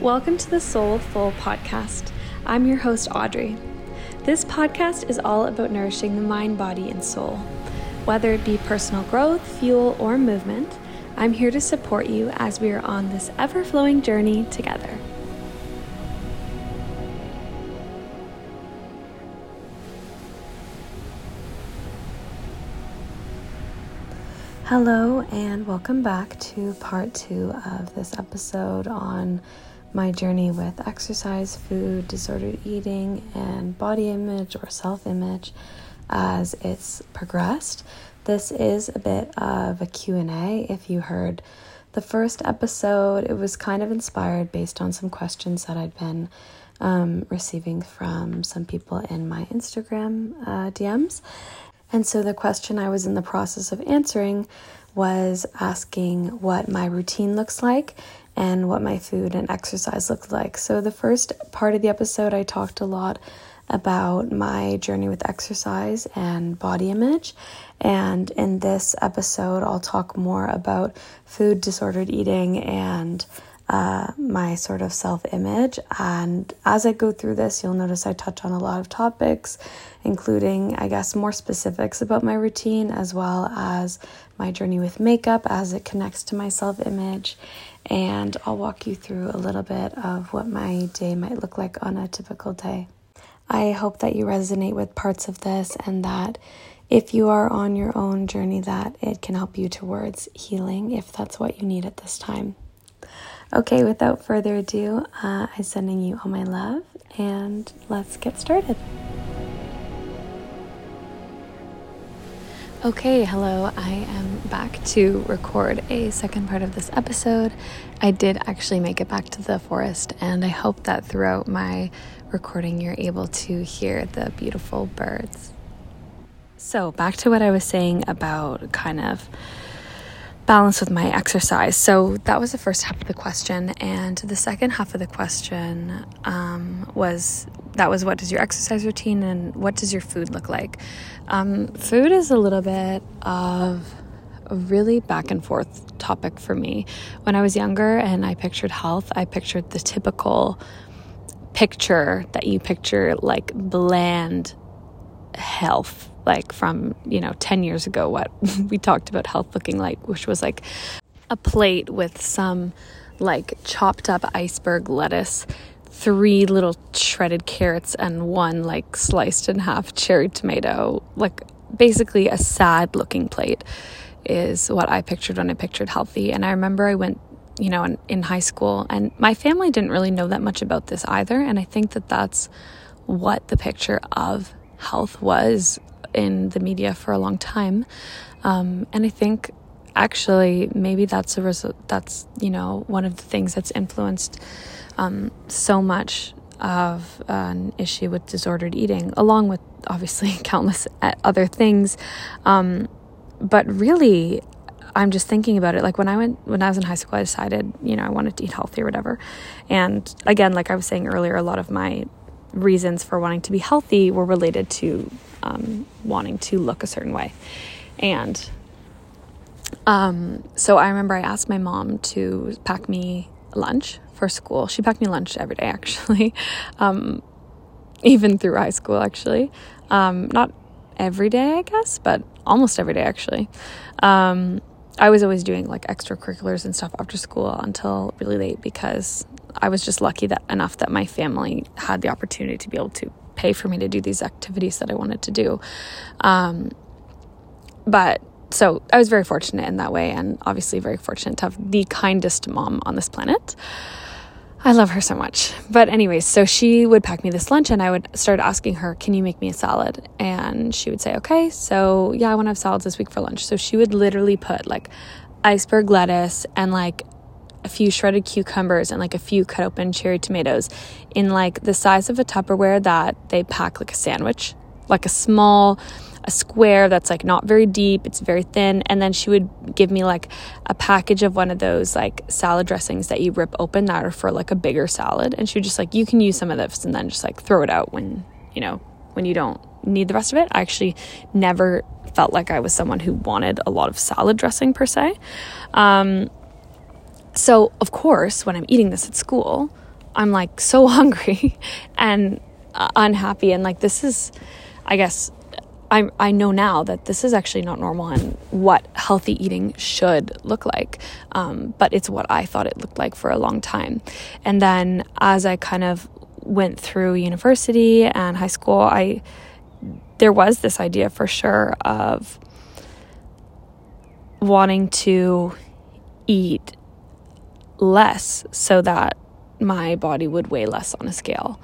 Welcome to the Soul Full podcast. I'm your host, Audrey. This podcast is all about nourishing the mind, body, and soul. Whether it be personal growth, fuel, or movement, I'm here to support you as we are on this ever flowing journey together. Hello, and welcome back to part two of this episode on my journey with exercise, food, disordered eating, and body image or self image as it's progressed. This is a bit of a Q&A. If you heard the first episode, it was kind of inspired based on some questions that I'd been um, receiving from some people in my Instagram uh, DMs. And so the question I was in the process of answering was asking what my routine looks like and what my food and exercise looked like. So, the first part of the episode, I talked a lot about my journey with exercise and body image. And in this episode, I'll talk more about food disordered eating and uh, my sort of self image. And as I go through this, you'll notice I touch on a lot of topics, including, I guess, more specifics about my routine, as well as my journey with makeup as it connects to my self image. And I'll walk you through a little bit of what my day might look like on a typical day. I hope that you resonate with parts of this and that if you are on your own journey that it can help you towards healing if that's what you need at this time. Okay, without further ado, uh, I'm sending you all my love and let's get started. Okay, hello. I am back to record a second part of this episode. I did actually make it back to the forest, and I hope that throughout my recording, you're able to hear the beautiful birds. So, back to what I was saying about kind of balance with my exercise. So that was the first half of the question, and the second half of the question um, was that was what does your exercise routine and what does your food look like? Um, food is a little bit of a really back and forth topic for me. When I was younger and I pictured health, I pictured the typical picture that you picture like bland health like from, you know, 10 years ago, what we talked about health looking like, which was like a plate with some like chopped up iceberg lettuce, three little shredded carrots, and one like sliced in half cherry tomato. Like basically a sad looking plate is what I pictured when I pictured healthy. And I remember I went you know, in, in, high school. And my family didn't really know that much about this either. And I think that that's what the picture of health was in the media for a long time. Um, and I think actually maybe that's a result, that's, you know, one of the things that's influenced um, so much of an issue with disordered eating, along with obviously countless other things. Um, but really, I'm just thinking about it. Like when I went, when I was in high school, I decided, you know, I wanted to eat healthy or whatever. And again, like I was saying earlier, a lot of my reasons for wanting to be healthy were related to um, wanting to look a certain way. And um, so I remember I asked my mom to pack me lunch for school. She packed me lunch every day, actually, um, even through high school, actually. Um, not every day, I guess, but almost every day, actually. Um, I was always doing like extracurriculars and stuff after school until really late because I was just lucky that enough that my family had the opportunity to be able to pay for me to do these activities that I wanted to do. Um, but so I was very fortunate in that way, and obviously very fortunate to have the kindest mom on this planet. I love her so much. But, anyways, so she would pack me this lunch, and I would start asking her, Can you make me a salad? And she would say, Okay, so yeah, I want to have salads this week for lunch. So she would literally put like iceberg lettuce and like a few shredded cucumbers and like a few cut open cherry tomatoes in like the size of a Tupperware that they pack like a sandwich, like a small a square that's like not very deep, it's very thin, and then she would give me like a package of one of those like salad dressings that you rip open that are for like a bigger salad, and she would just like you can use some of this and then just like throw it out when you know when you don't need the rest of it. I actually never felt like I was someone who wanted a lot of salad dressing per se. Um, so, of course, when I'm eating this at school, I'm like so hungry and uh, unhappy. And like, this is, I guess, I, I know now that this is actually not normal and what healthy eating should look like. Um, but it's what I thought it looked like for a long time. And then as I kind of went through university and high school, I there was this idea for sure of wanting to eat less so that my body would weigh less on a scale.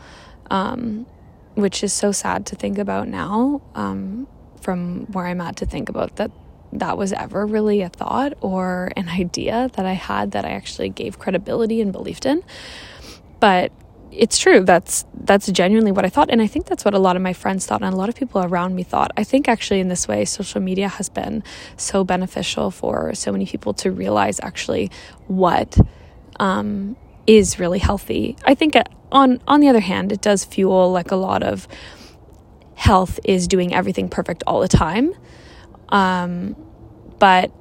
Um, which is so sad to think about now um, from where I'm at to think about that that was ever really a thought or an idea that I had that I actually gave credibility and believed in. But it's true. That's that's genuinely what I thought, and I think that's what a lot of my friends thought, and a lot of people around me thought. I think actually in this way, social media has been so beneficial for so many people to realize actually what um, is really healthy. I think on on the other hand, it does fuel like a lot of health is doing everything perfect all the time. Um, but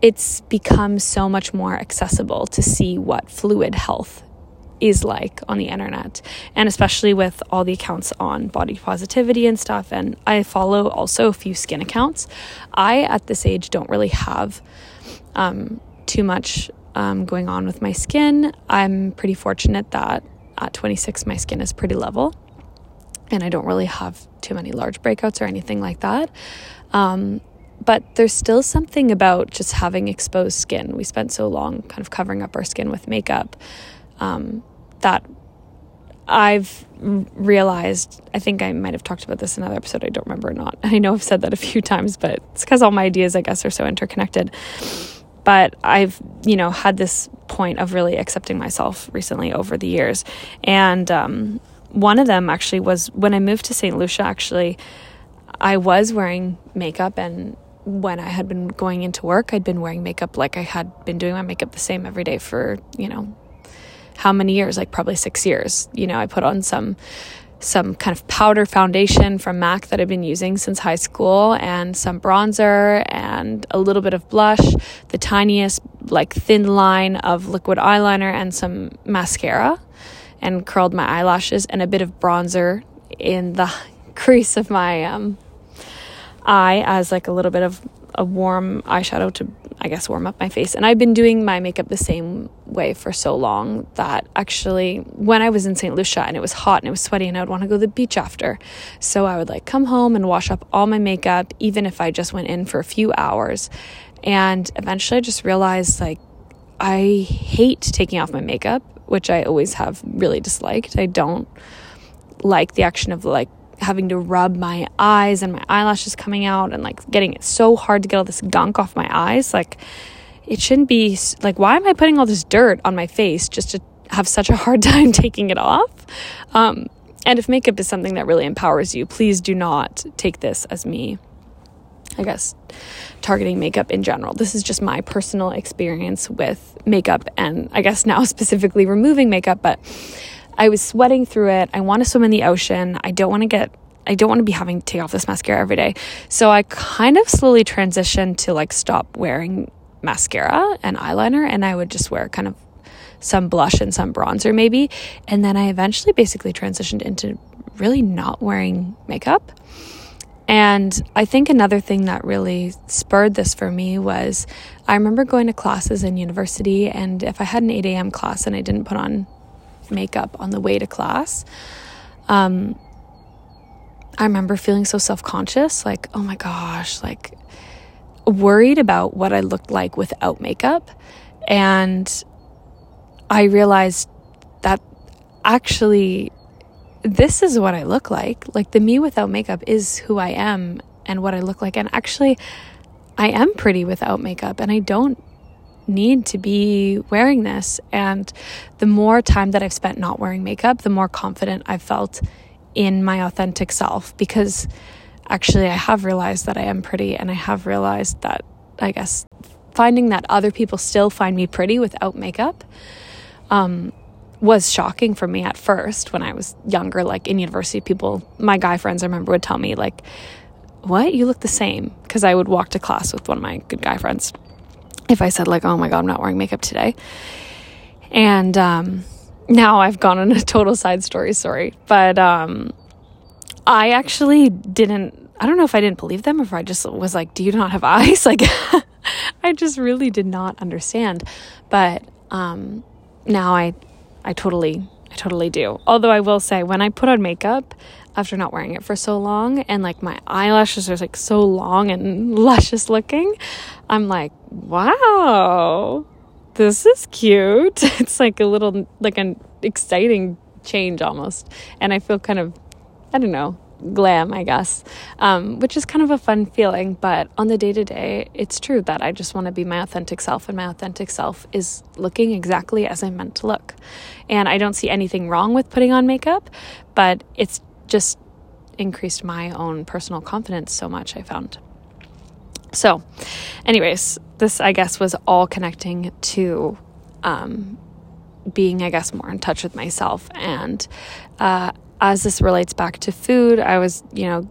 it's become so much more accessible to see what fluid health is like on the internet and especially with all the accounts on body positivity and stuff and I follow also a few skin accounts. I at this age don't really have um, too much um, going on with my skin. I'm pretty fortunate that at 26, my skin is pretty level and I don't really have too many large breakouts or anything like that. Um, but there's still something about just having exposed skin. We spent so long kind of covering up our skin with makeup um, that I've realized, I think I might have talked about this in another episode, I don't remember or not. I know I've said that a few times, but it's because all my ideas, I guess, are so interconnected but I've, you know, had this point of really accepting myself recently over the years. And um, one of them actually was when I moved to St. Lucia, actually, I was wearing makeup. And when I had been going into work, I'd been wearing makeup like I had been doing my makeup the same every day for, you know, how many years? Like probably six years. You know, I put on some some kind of powder foundation from MAC that I've been using since high school, and some bronzer and a little bit of blush, the tiniest, like thin line of liquid eyeliner, and some mascara, and curled my eyelashes, and a bit of bronzer in the crease of my um, eye as like a little bit of a warm eyeshadow to I guess, warm up my face. And I've been doing my makeup the same way for so long that actually, when I was in St. Lucia and it was hot and it was sweaty and I would want to go to the beach after. So I would like come home and wash up all my makeup, even if I just went in for a few hours. And eventually I just realized like, I hate taking off my makeup, which I always have really disliked. I don't like the action of like having to rub my eyes and my eyelashes coming out and like getting it so hard to get all this gunk off my eyes. Like, it shouldn't be like, why am I putting all this dirt on my face just to have such a hard time taking it off? Um, and if makeup is something that really empowers you, please do not take this as me, I guess, targeting makeup in general. This is just my personal experience with makeup and I guess now specifically removing makeup, but I was sweating through it. I want to swim in the ocean. I don't want to get I don't want to be having to take off this mascara every day. So I kind of slowly transitioned to like stop wearing mascara and eyeliner and I would just wear kind of some blush and some bronzer maybe. And then I eventually basically transitioned into really not wearing makeup. And I think another thing that really spurred this for me was I remember going to classes in university, and if I had an 8 a.m. class and I didn't put on makeup on the way to class. Um, I remember feeling so self conscious, like, oh my gosh, like worried about what I looked like without makeup. And I realized that actually, this is what I look like. Like, the me without makeup is who I am and what I look like. And actually, I am pretty without makeup, and I don't need to be wearing this. And the more time that I've spent not wearing makeup, the more confident I've felt in my authentic self because actually I have realized that I am pretty and I have realized that I guess finding that other people still find me pretty without makeup um, was shocking for me at first when I was younger. Like in university, people, my guy friends, I remember would tell me, like, what? You look the same. Because I would walk to class with one of my good guy friends if I said, like, oh my God, I'm not wearing makeup today. And um, now I've gone on a total side story, sorry. But um, I actually didn't, I don't know if I didn't believe them or if I just was like, do you not have eyes? Like, I just really did not understand. But um, now I, I totally, I totally do. Although I will say, when I put on makeup, after not wearing it for so long and like my eyelashes are like so long and luscious looking i'm like wow this is cute it's like a little like an exciting change almost and i feel kind of i don't know glam i guess um, which is kind of a fun feeling but on the day to day it's true that i just want to be my authentic self and my authentic self is looking exactly as i'm meant to look and i don't see anything wrong with putting on makeup but it's just increased my own personal confidence so much, I found. So, anyways, this I guess was all connecting to um, being, I guess, more in touch with myself. And uh, as this relates back to food, I was, you know,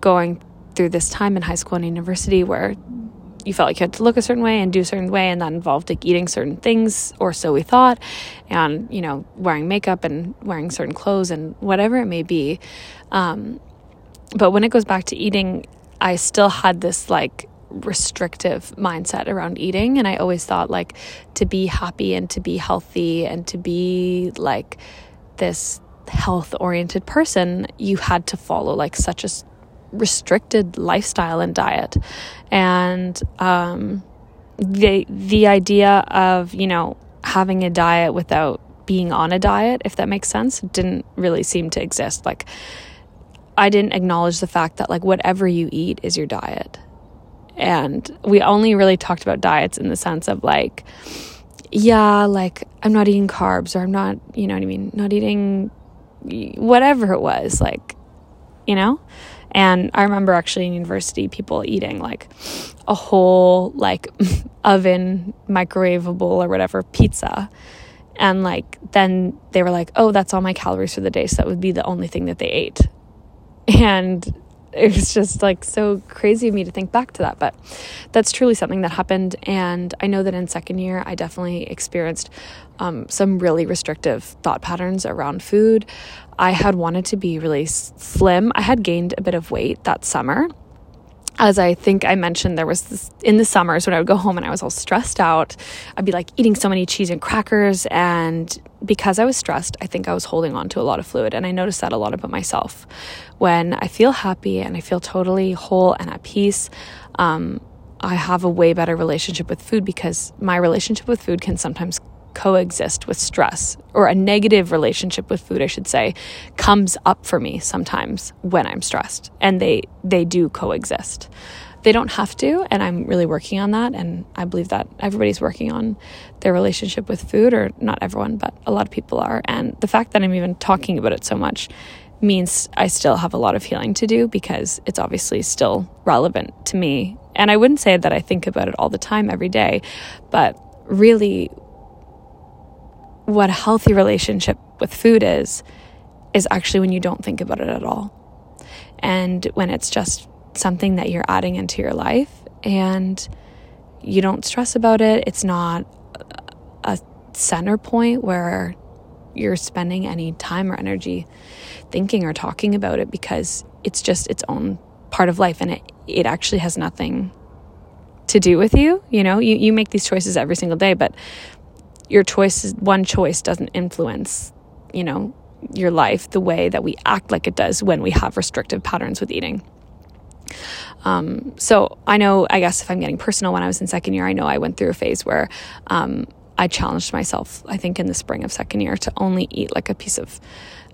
going through this time in high school and university where you felt like you had to look a certain way and do a certain way, and that involved like eating certain things, or so we thought, and you know, wearing makeup and wearing certain clothes and whatever it may be. Um, but when it goes back to eating, I still had this like restrictive mindset around eating and I always thought like to be happy and to be healthy and to be like this health oriented person you had to follow like such a restricted lifestyle and diet. And um, the the idea of you know having a diet without being on a diet, if that makes sense, didn't really seem to exist. Like I didn't acknowledge the fact that like whatever you eat is your diet. And we only really talked about diets in the sense of like, yeah, like I'm not eating carbs or I'm not, you know what I mean, not eating whatever it was, like, you know? And I remember actually in university, people eating like a whole like oven, microwavable or whatever pizza. And like then they were like, oh, that's all my calories for the day. So that would be the only thing that they ate. And it was just like so crazy of me to think back to that. But that's truly something that happened. And I know that in second year, I definitely experienced um, some really restrictive thought patterns around food. I had wanted to be really slim. I had gained a bit of weight that summer. As I think I mentioned, there was this in the summers when I would go home and I was all stressed out. I'd be like eating so many cheese and crackers. And because I was stressed, I think I was holding on to a lot of fluid. And I noticed that a lot about myself. When I feel happy and I feel totally whole and at peace, um, I have a way better relationship with food because my relationship with food can sometimes coexist with stress or a negative relationship with food I should say comes up for me sometimes when I'm stressed and they they do coexist. They don't have to and I'm really working on that and I believe that everybody's working on their relationship with food or not everyone but a lot of people are and the fact that I'm even talking about it so much means I still have a lot of healing to do because it's obviously still relevant to me. And I wouldn't say that I think about it all the time every day, but really what a healthy relationship with food is, is actually when you don't think about it at all. And when it's just something that you're adding into your life and you don't stress about it, it's not a center point where you're spending any time or energy thinking or talking about it because it's just its own part of life and it, it actually has nothing to do with you. You know, you, you make these choices every single day, but your choice is one choice doesn't influence you know your life the way that we act like it does when we have restrictive patterns with eating. Um, so i know i guess if i'm getting personal when i was in second year i know i went through a phase where um, i challenged myself i think in the spring of second year to only eat like a piece of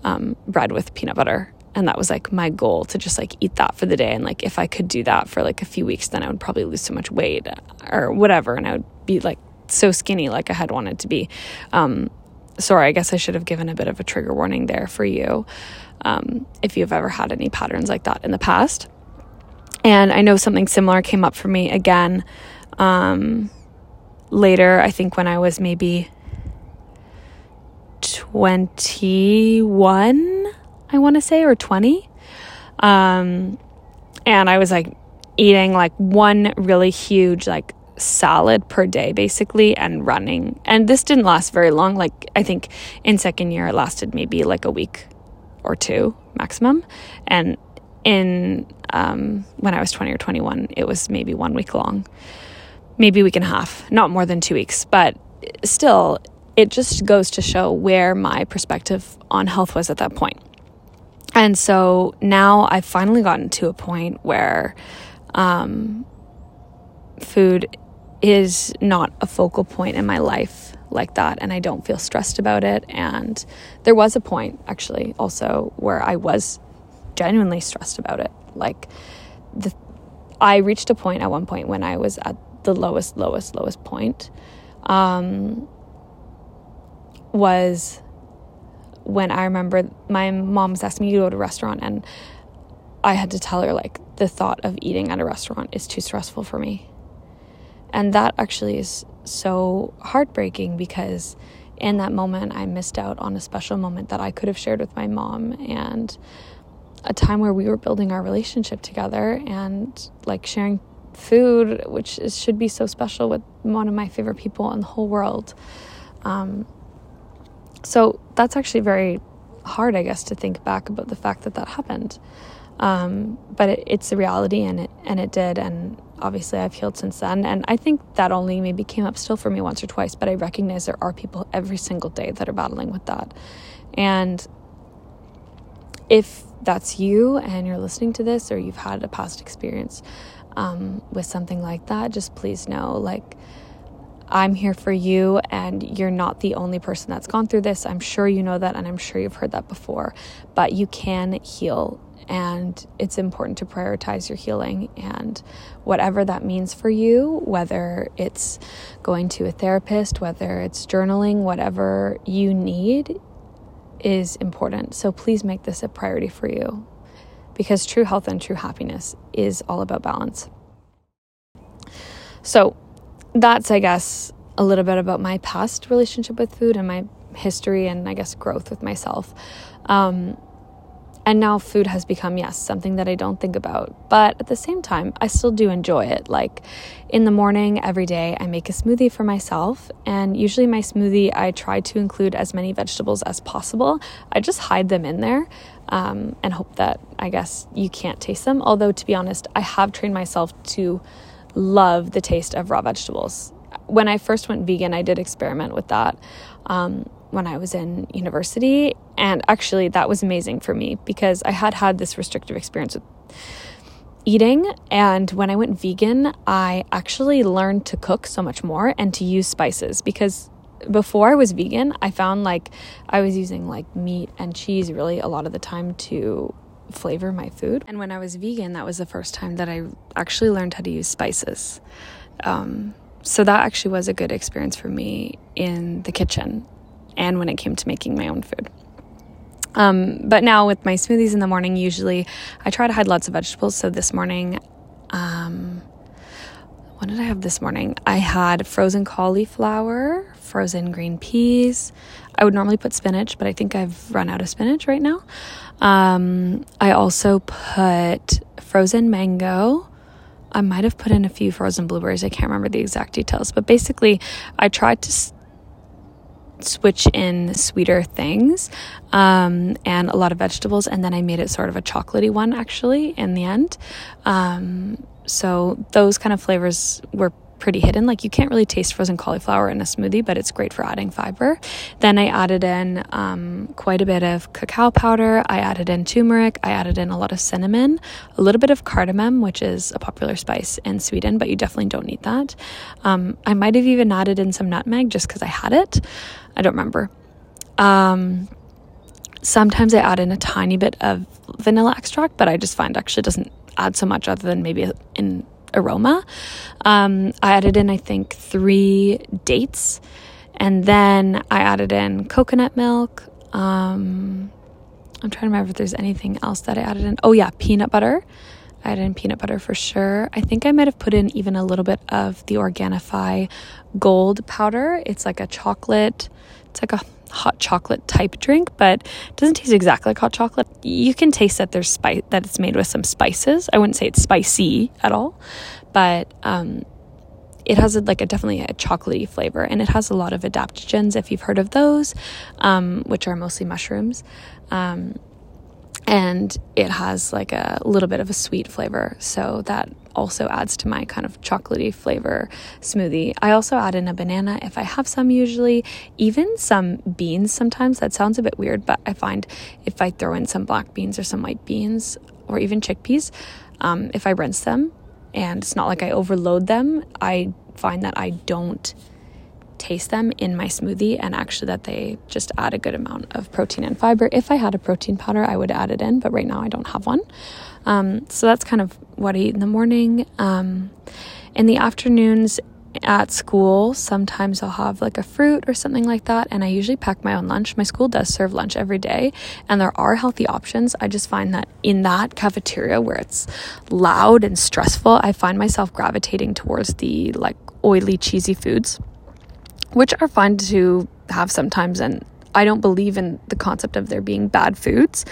um, bread with peanut butter. And that was like my goal to just like eat that for the day. And like if i could do that for like a few weeks then i would probably lose so much weight or whatever. And i would be like so skinny like I had wanted to be. Um, sorry, I guess I should have given a bit of a trigger warning there for you um, if you've ever had any patterns like that in the past. And I know something similar came up for me again um, later, I think when I was maybe 21, I want to say, or 20. Um, and I was like eating like one really huge, like salad per day basically and running. And this didn't last very long. Like I think in second year it lasted maybe like a week or two maximum. And in um, when I was 20 or 21, it was maybe one week long, maybe a week and a half, not more than two weeks. But still, it just goes to show where my perspective on health was at that point. And so now I've finally gotten to a point where um, food is not a focal point in my life like that, and I don't feel stressed about it. And there was a point, actually, also where I was genuinely stressed about it. Like, the, I reached a point at one point when I was at the lowest, lowest, lowest point. Um, was when I remember my mom was asking me to go to a restaurant and I had to tell her like the thought of eating at a restaurant is too stressful for me. And that actually is so heartbreaking because in that moment I missed out on a special moment that I could have shared with my mom and a time where we were building our relationship together and like sharing food which is, should be so special with one of my favorite people in the whole world. Um, so that's actually very hard, I guess, to think back about the fact that that happened. Um, but it, it's a reality, and it and it did, and obviously I've healed since then. And I think that only maybe came up still for me once or twice, but I recognize there are people every single day that are battling with that. And if that's you and you're listening to this, or you've had a past experience um, with something like that, just please know, like I'm here for you, and you're not the only person that's gone through this. I'm sure you know that, and I'm sure you've heard that before, but you can heal, and it's important to prioritize your healing. And whatever that means for you, whether it's going to a therapist, whether it's journaling, whatever you need is important. So please make this a priority for you because true health and true happiness is all about balance. So, that's, I guess, a little bit about my past relationship with food and my history and I guess growth with myself. Um, and now food has become, yes, something that I don't think about. But at the same time, I still do enjoy it. Like in the morning, every day, I make a smoothie for myself. And usually, my smoothie, I try to include as many vegetables as possible. I just hide them in there um, and hope that, I guess, you can't taste them. Although, to be honest, I have trained myself to love the taste of raw vegetables. When I first went vegan, I did experiment with that um, when I was in university. And actually, that was amazing for me because I had had this restrictive experience with eating. And when I went vegan, I actually learned to cook so much more and to use spices because before I was vegan, I found like I was using like meat and cheese really a lot of the time to flavor my food. And when I was vegan, that was the first time that I actually learned how to use spices. Um, so that actually was a good experience for me in the kitchen and when it came to making my own food. Um, but now with my smoothies in the morning, usually I try to hide lots of vegetables. So this morning, um, what did I have this morning? I had frozen cauliflower, frozen green peas. I would normally put spinach, but I think I've run out of spinach right now. Um, I also put frozen mango. I might have put in a few frozen blueberries. I can't remember the exact details, but basically, I tried to switch in sweeter things um, and a lot of vegetables, and then I made it sort of a chocolatey one actually in the end. Um, so those kind of flavors were pretty hidden. Like you can't really taste frozen cauliflower in a smoothie, but it's great for adding fiber. Then I added in um, quite a bit of cacao powder. I added in turmeric. I added in a lot of cinnamon, a little bit of cardamom, which is a popular spice in Sweden, but you definitely don't need that. Um, I might have even added in some nutmeg just because I had it. I don't remember. Um, sometimes I add in a tiny bit of vanilla extract, but I just find actually doesn't add so much other than maybe in aroma. Um, I added in, I think, three dates. And then I added in coconut milk. Um, I'm trying to remember if there's anything else that I added in. Oh, yeah, peanut butter. I added in peanut butter for sure. I think I might have put in even a little bit of the Organifi gold powder. It's like a chocolate, it's like a hot chocolate type drink, but it doesn't taste exactly like hot chocolate. You can taste that there's spice that it's made with some spices. I wouldn't say it's spicy at all, but um, it has a, like a definitely a chocolatey flavor, and it has a lot of adaptogens if you've heard of those, um, which are mostly mushrooms. Um, and it has like a little bit of a sweet flavor, so that also adds to my kind of chocolatey flavor smoothie. I also add in a banana if I have some, usually, even some beans sometimes. That sounds a bit weird, but I find if I throw in some black beans or some white beans or even chickpeas, um, if I rinse them and it's not like I overload them, I find that I don't taste them in my smoothie and actually that they just add a good amount of protein and fiber. If I had a protein powder, I would add it in, but right now I don't have one. Um, so that's kind of what I eat in the morning. Um, in the afternoons, at school, sometimes I'll have like a fruit or something like that, and I usually pack my own lunch. My school does serve lunch every day, and there are healthy options. I just find that in that cafeteria where it's loud and stressful, I find myself gravitating towards the like oily, cheesy foods, which are fun to have sometimes. And I don't believe in the concept of there being bad foods,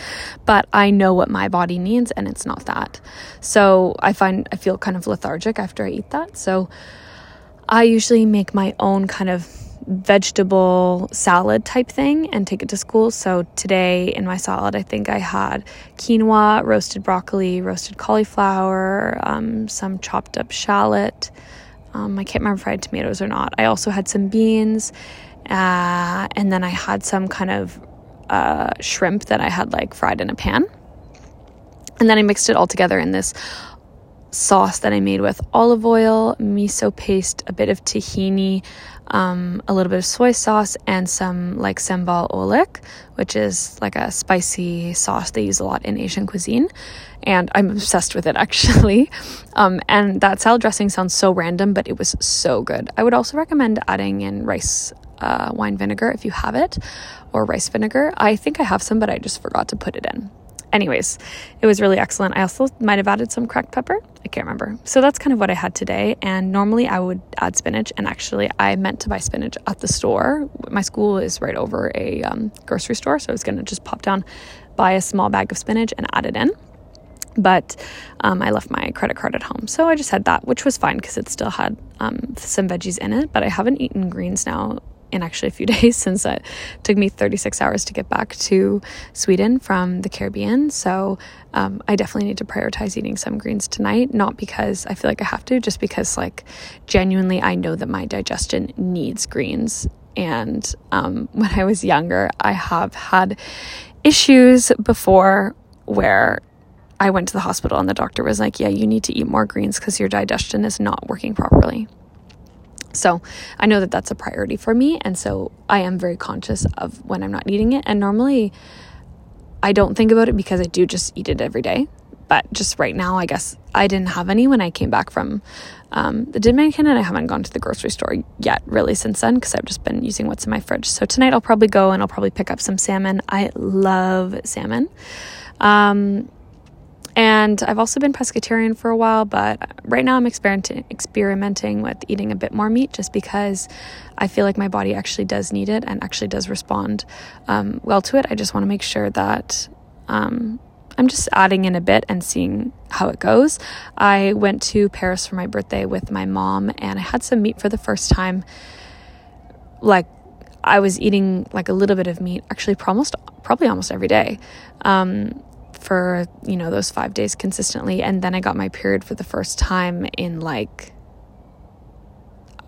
but I know what my body needs, and it's not that. So I find I feel kind of lethargic after I eat that. So I usually make my own kind of vegetable salad type thing and take it to school. So today in my salad, I think I had quinoa, roasted broccoli, roasted cauliflower, um, some chopped up shallot. Um, I can't remember if I had tomatoes or not. I also had some beans, uh, and then I had some kind of uh, shrimp that I had like fried in a pan. And then I mixed it all together in this sauce that I made with olive oil, miso paste, a bit of tahini, um, a little bit of soy sauce, and some like sambal oelek, which is like a spicy sauce they use a lot in Asian cuisine. And I'm obsessed with it actually. Um, and that salad dressing sounds so random, but it was so good. I would also recommend adding in rice uh, wine vinegar if you have it, or rice vinegar. I think I have some, but I just forgot to put it in. Anyways, it was really excellent. I also might have added some cracked pepper. I can't remember. So that's kind of what I had today. And normally I would add spinach. And actually, I meant to buy spinach at the store. My school is right over a um, grocery store. So I was going to just pop down, buy a small bag of spinach, and add it in. But um, I left my credit card at home. So I just had that, which was fine because it still had um, some veggies in it. But I haven't eaten greens now in actually a few days since it took me 36 hours to get back to Sweden from the Caribbean. So um, I definitely need to prioritize eating some greens tonight, not because I feel like I have to, just because, like, genuinely, I know that my digestion needs greens. And um, when I was younger, I have had issues before where I went to the hospital and the doctor was like, Yeah, you need to eat more greens because your digestion is not working properly. So I know that that's a priority for me. And so I am very conscious of when I'm not eating it. And normally I don't think about it because I do just eat it every day. But just right now, I guess I didn't have any when I came back from um, the Dominican, and I haven't gone to the grocery store yet, really, since then, because I've just been using what's in my fridge. So tonight I'll probably go and I'll probably pick up some salmon. I love salmon. Um, and I've also been pescatarian for a while, but right now I'm experimenting with eating a bit more meat just because I feel like my body actually does need it and actually does respond um, well to it. I just want to make sure that um, I'm just adding in a bit and seeing how it goes. I went to Paris for my birthday with my mom and I had some meat for the first time. Like I was eating like a little bit of meat actually almost probably almost every day. Um, for, you know, those five days consistently. And then I got my period for the first time in like,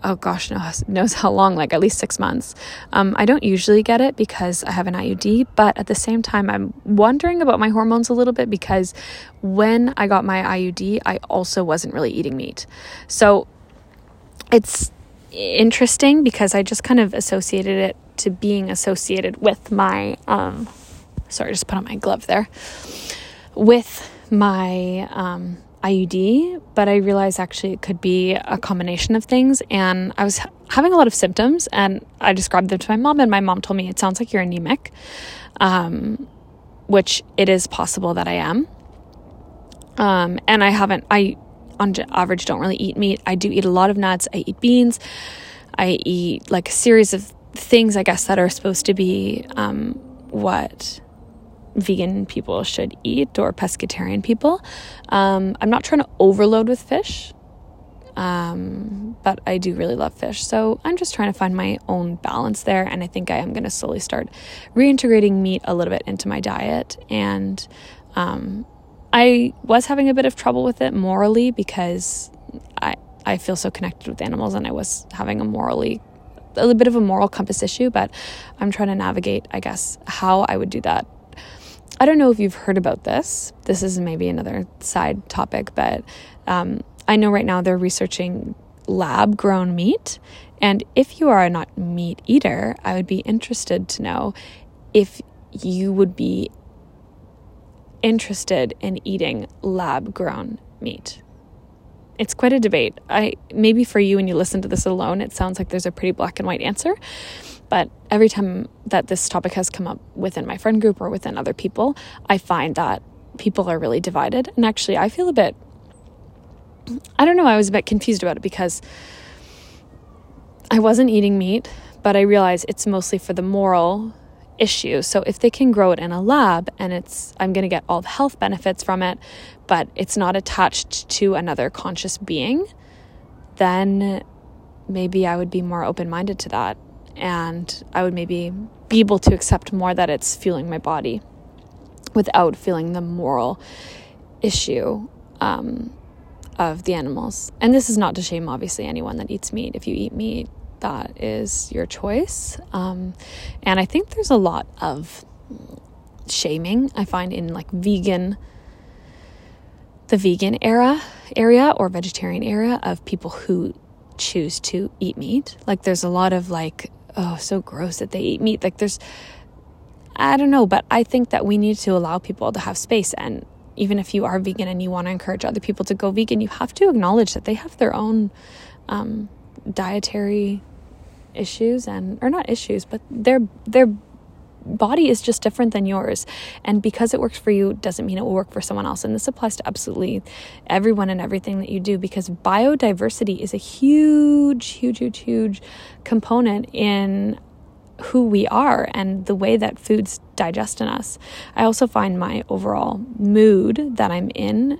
oh gosh, knows, knows how long, like at least six months. Um, I don't usually get it because I have an IUD, but at the same time, I'm wondering about my hormones a little bit because when I got my IUD, I also wasn't really eating meat. So it's interesting because I just kind of associated it to being associated with my um, sorry, I just put on my glove there, with my um, IUD, but I realized actually it could be a combination of things. And I was having a lot of symptoms, and I described them to my mom, and my mom told me it sounds like you're anemic, um, which it is possible that I am. Um, and I haven't, I on average don't really eat meat. I do eat a lot of nuts, I eat beans, I eat like a series of things, I guess, that are supposed to be um, what vegan people should eat or pescatarian people. Um, I'm not trying to overload with fish. Um, but I do really love fish. So I'm just trying to find my own balance there. And I think I am going to slowly start reintegrating meat a little bit into my diet. And um, I was having a bit of trouble with it morally because I, I feel so connected with animals and I was having a morally a little bit of a moral compass issue, but I'm trying to navigate, I guess, how I would do that. I don't know if you've heard about this. This is maybe another side topic, but um, I know right now they're researching lab grown meat. And if you are a not meat eater, I would be interested to know if you would be interested in eating lab grown meat. It's quite a debate. I maybe for you when you listen to this alone, it sounds like there's a pretty black and white answer. But every time that this topic has come up within my friend group or within other people, I find that people are really divided. And actually, I feel a bit I don't know, I was a bit confused about it because I wasn't eating meat, but I realized it's mostly for the moral issue. So if they can grow it in a lab and it's I'm going to get all the health benefits from it, but it's not attached to another conscious being, then maybe I would be more open-minded to that and I would maybe be able to accept more that it's fueling my body without feeling the moral issue um, of the animals. And this is not to shame, obviously, anyone that eats meat. If you eat meat, that is your choice. Um, and I think there's a lot of shaming I find in like vegan, the vegan era area or vegetarian area of people who choose to eat meat. Like there's a lot of like, oh, so gross that they eat meat. Like there's, I don't know, but I think that we need to allow people to have space and even if you are vegan and you want to encourage other people to go vegan, you have to acknowledge that they have their own um, dietary issues and or not issues, but their body is just different than yours. And because it works for you doesn't mean it will work for someone else. And this applies to absolutely everyone and everything that you do because biodiversity is a huge, huge, huge, huge component in who we are and the way that foods digest in us. I also find my overall mood that I'm in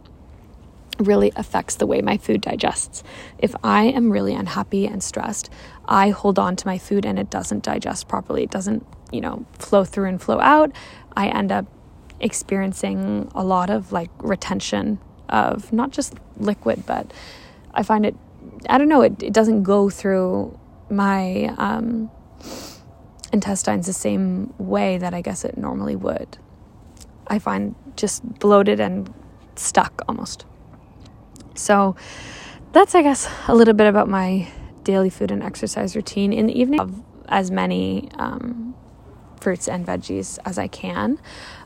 really affects the way my food digests. If I am really unhappy and stressed, I hold on to my food and it doesn't digest properly. It doesn't, you know, flow through and flow out. I end up experiencing a lot of like retention of not just liquid, but I find it, I don't know, it, it doesn't go through my um, intestines the same way that I guess it normally would. I find just bloated and stuck almost. So that's, I guess, a little bit about my daily food and exercise routine. In the evening, of as many um, fruits and veggies as I can.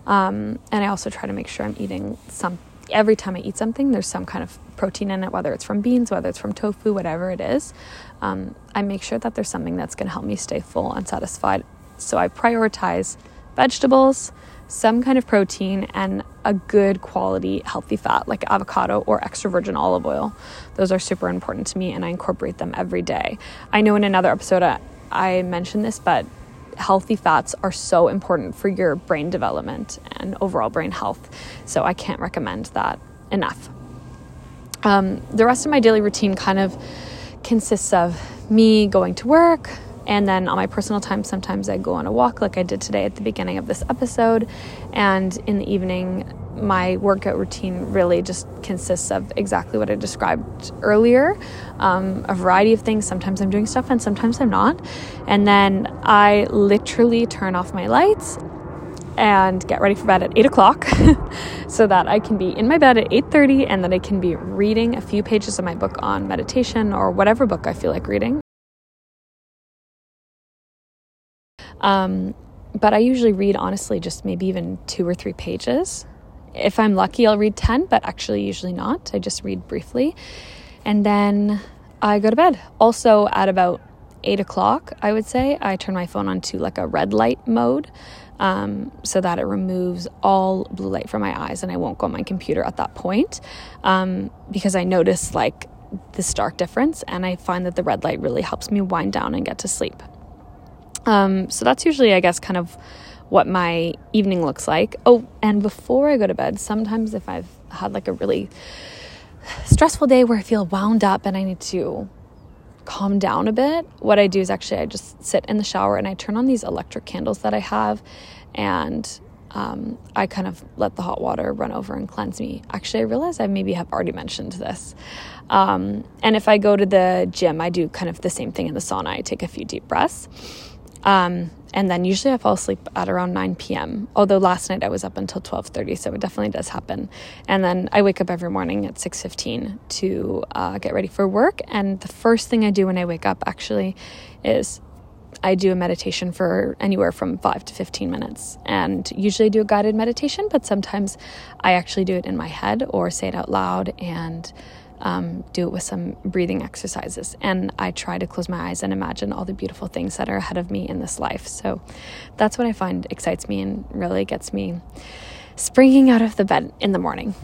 Um, and I also try to make sure I'm eating some, every time I eat something, there's some kind of protein in it, whether it's from beans, whether it's from tofu, whatever it is. Um, I make sure that there's something that's going to help me stay full and satisfied. So I prioritize vegetables, some kind of protein, and a good quality healthy fat like avocado or extra virgin olive oil. Those are super important to me, and I incorporate them every day. I know in another episode I, I mentioned this, but healthy fats are so important for your brain development and overall brain health. So I can't recommend that enough. Um, the rest of my daily routine kind of consists of me going to work, and then on my personal time, sometimes I go on a walk like I did today at the beginning of this episode. And in the evening, my workout routine really just consists of exactly what I described earlier um, a variety of things. Sometimes I'm doing stuff and sometimes I'm not. And then I literally turn off my lights and get ready for bed at 8 o'clock so that I can be in my bed at 8.30 and that I can be reading a few pages of my book on meditation or whatever book I feel like reading. Um, but I usually read, honestly, just maybe even two or three pages. If I'm lucky, I'll read 10, but actually, usually not. I just read briefly. And then I go to bed. Also, at about eight o'clock, I would say, I turn my phone on to like a red light mode um, so that it removes all blue light from my eyes and I won't go on my computer at that point um, because I notice like the stark difference and I find that the red light really helps me wind down and get to sleep. Um, so that's usually, I guess, kind of what my evening looks like. Oh, and before I go to bed, sometimes if I've had like a really stressful day where I feel wound up and I need to calm down a bit, what I do is actually I just sit in the shower and I turn on these electric candles that I have and um, I kind of let the hot water run over and cleanse me. Actually, I realize I maybe have already mentioned this. Um, and if I go to the gym, I do kind of the same thing in the sauna. I take a few deep breaths. Um, and then usually I fall asleep at around 9 p.m. Although last night I was up until 12:30, so it definitely does happen. And then I wake up every morning at 6:15 to uh, get ready for work. And the first thing I do when I wake up actually is I do a meditation for anywhere from five to 15 minutes. And usually I do a guided meditation, but sometimes I actually do it in my head or say it out loud and um, do it with some breathing exercises. And I try to close my eyes and imagine all the beautiful things that are ahead of me in this life. So that's what I find excites me and really gets me springing out of the bed in the morning.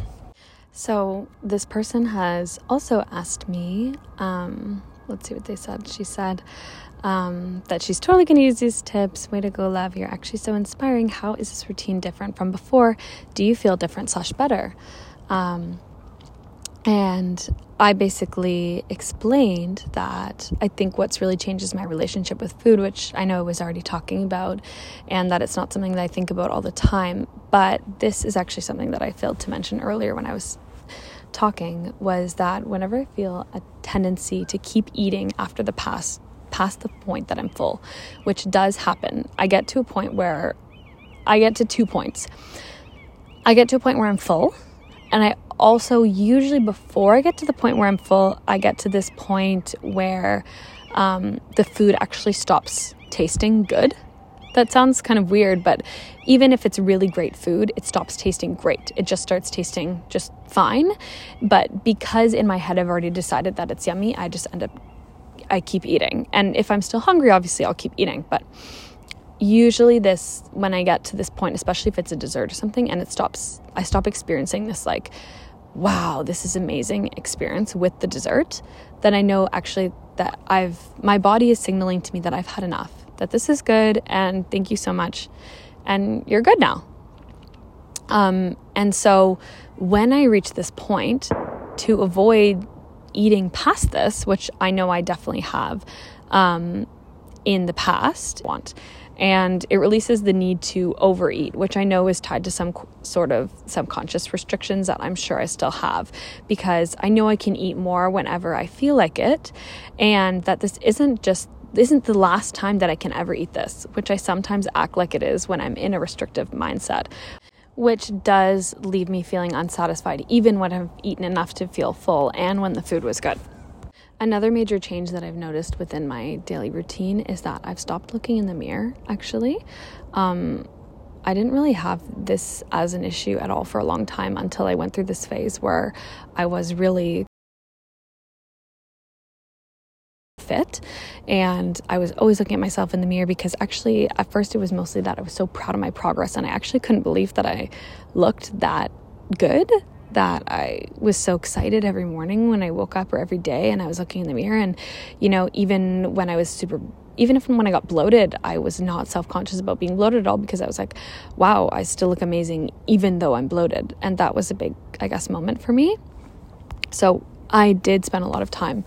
So this person has also asked me, um, let's see what they said. She said, um, that she's totally going to use these tips. Way to go, love. You're actually so inspiring. How is this routine different from before? Do you feel different slash better? Um, and I basically explained that I think what's really changed is my relationship with food, which I know I was already talking about, and that it's not something that I think about all the time. But this is actually something that I failed to mention earlier when I was talking was that whenever I feel a tendency to keep eating after the past past the point that I'm full, which does happen, I get to a point where I get to two points. I get to a point where I'm full, and I also, usually before I get to the point where I'm full, I get to this point where um, the food actually stops tasting good. That sounds kind of weird, but even if it's really great food, it stops tasting great. It just starts tasting just fine. But because in my head I've already decided that it's yummy, I just end up, I keep eating. And if I'm still hungry, obviously I'll keep eating. But usually, this, when I get to this point, especially if it's a dessert or something, and it stops, I stop experiencing this like, wow, this is amazing experience with the dessert, then I know actually that I've my body is signaling to me that I've had enough, that this is good and thank you so much and you're good now. Um, and so when I reach this point to avoid eating past this, which I know I definitely have um, in the past, want and it releases the need to overeat, which I know is tied to some sort of subconscious restrictions that I'm sure I still have because I know I can eat more whenever I feel like it, and that this isn't just isn't the last time that I can ever eat this, which I sometimes act like it is when I'm in a restrictive mindset. Which does leave me feeling unsatisfied, even when I've eaten enough to feel full and when the food was good. Another major change that I've noticed within my daily routine is that I've stopped looking in the mirror, actually. Um, I didn't really have this as an issue at all for a long time until I went through this phase where I was really fit and I was always looking at myself in the mirror because actually at first it was mostly that I was so proud of my progress and I actually couldn't believe that I looked that good that I was so excited every morning when I woke up or every day and I was looking in the mirror. And, you know, even when I was super, even if when I got bloated, I was not self conscious about being bloated at all because I was like, wow, I still look amazing even though I'm bloated. And that was a big, I guess, moment for me. So I did spend a lot of time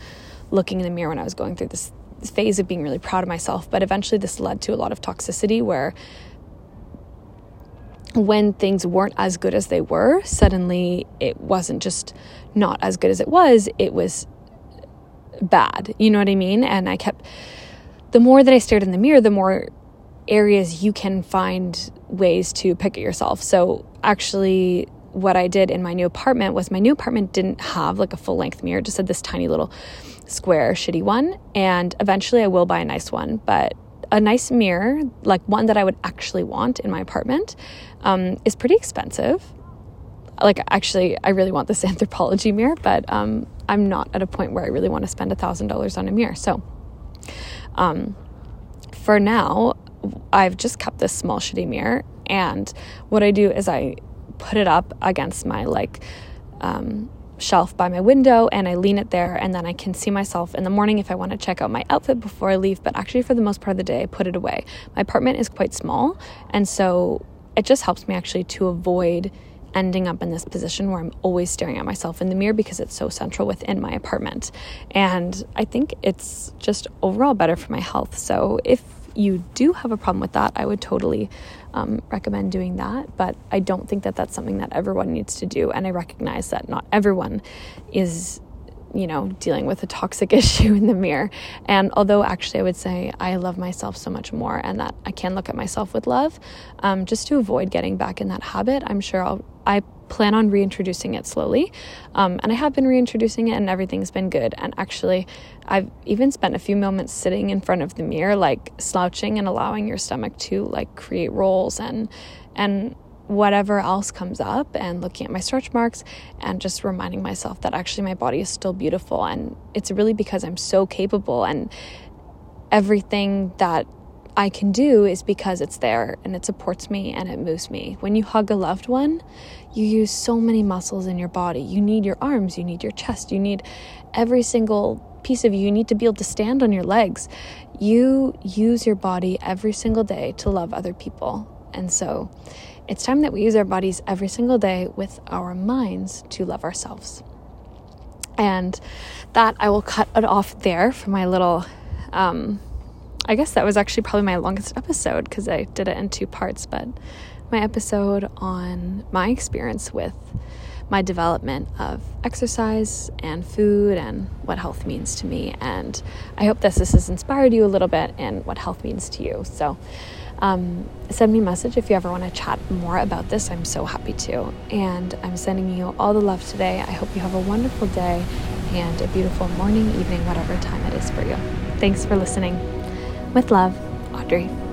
looking in the mirror when I was going through this phase of being really proud of myself. But eventually, this led to a lot of toxicity where when things weren't as good as they were, suddenly it wasn't just not as good as it was, it was bad. You know what I mean? And I kept, the more that I stared in the mirror, the more areas you can find ways to pick at yourself. So actually, what I did in my new apartment was my new apartment didn't have like a full length mirror, just had this tiny little square, shitty one. And eventually I will buy a nice one, but a nice mirror, like one that I would actually want in my apartment, um, is pretty expensive. Like, actually, I really want this Anthropologie mirror, but um, I'm not at a point where I really want to spend a $1,000 on a mirror. So, um, for now, I've just kept this small shitty mirror. And what I do is I put it up against my like um, shelf by my window and I lean it there and then I can see myself in the morning if I want to check out my outfit before I leave. But actually, for the most part of the day, I put it away. My apartment is quite small, and so it just helps me actually to avoid ending up in this position where I'm always staring at myself in the mirror because it's so central within my apartment. And I think it's just overall better for my health. So if you do have a problem with that, I would totally um, recommend doing that. But I don't think that that's something that everyone needs to do. And I recognize that not everyone is you know, dealing with a toxic issue in the mirror. And although actually I would say I love myself so much more and that I can look at myself with love, um, just to avoid getting back in that habit, I'm sure I'll, I plan on reintroducing it slowly. Um, and I have been reintroducing it and everything's been good. And actually, I've even spent a few moments sitting in front of the mirror, like slouching and allowing your stomach to like create rolls and, and whatever else comes up and looking at my stretch marks and just reminding myself that actually my body is still beautiful and it's really because I'm so capable and everything that I can do is because it's there and it supports me and it moves me. When you hug a loved one, you use so many muscles in your body. You need your arms, you need your chest, you need every single piece of you. You need to be able to stand on your legs. You use your body every single day to love other people. And so it's time that we use our bodies every single day with our minds to love ourselves. And that I will cut it off there for my little. Um, I guess that was actually probably my longest episode because I did it in two parts, but my episode on my experience with my development of exercise and food and what health means to me. And I hope this, this has inspired you a little bit and what health means to you. So, um, send me a message if you ever want to chat more about this. I'm so happy to. And I'm sending you all the love today. I hope you have a wonderful day and a beautiful morning, evening, whatever time it is for you. Thanks for listening. With love, Audrey.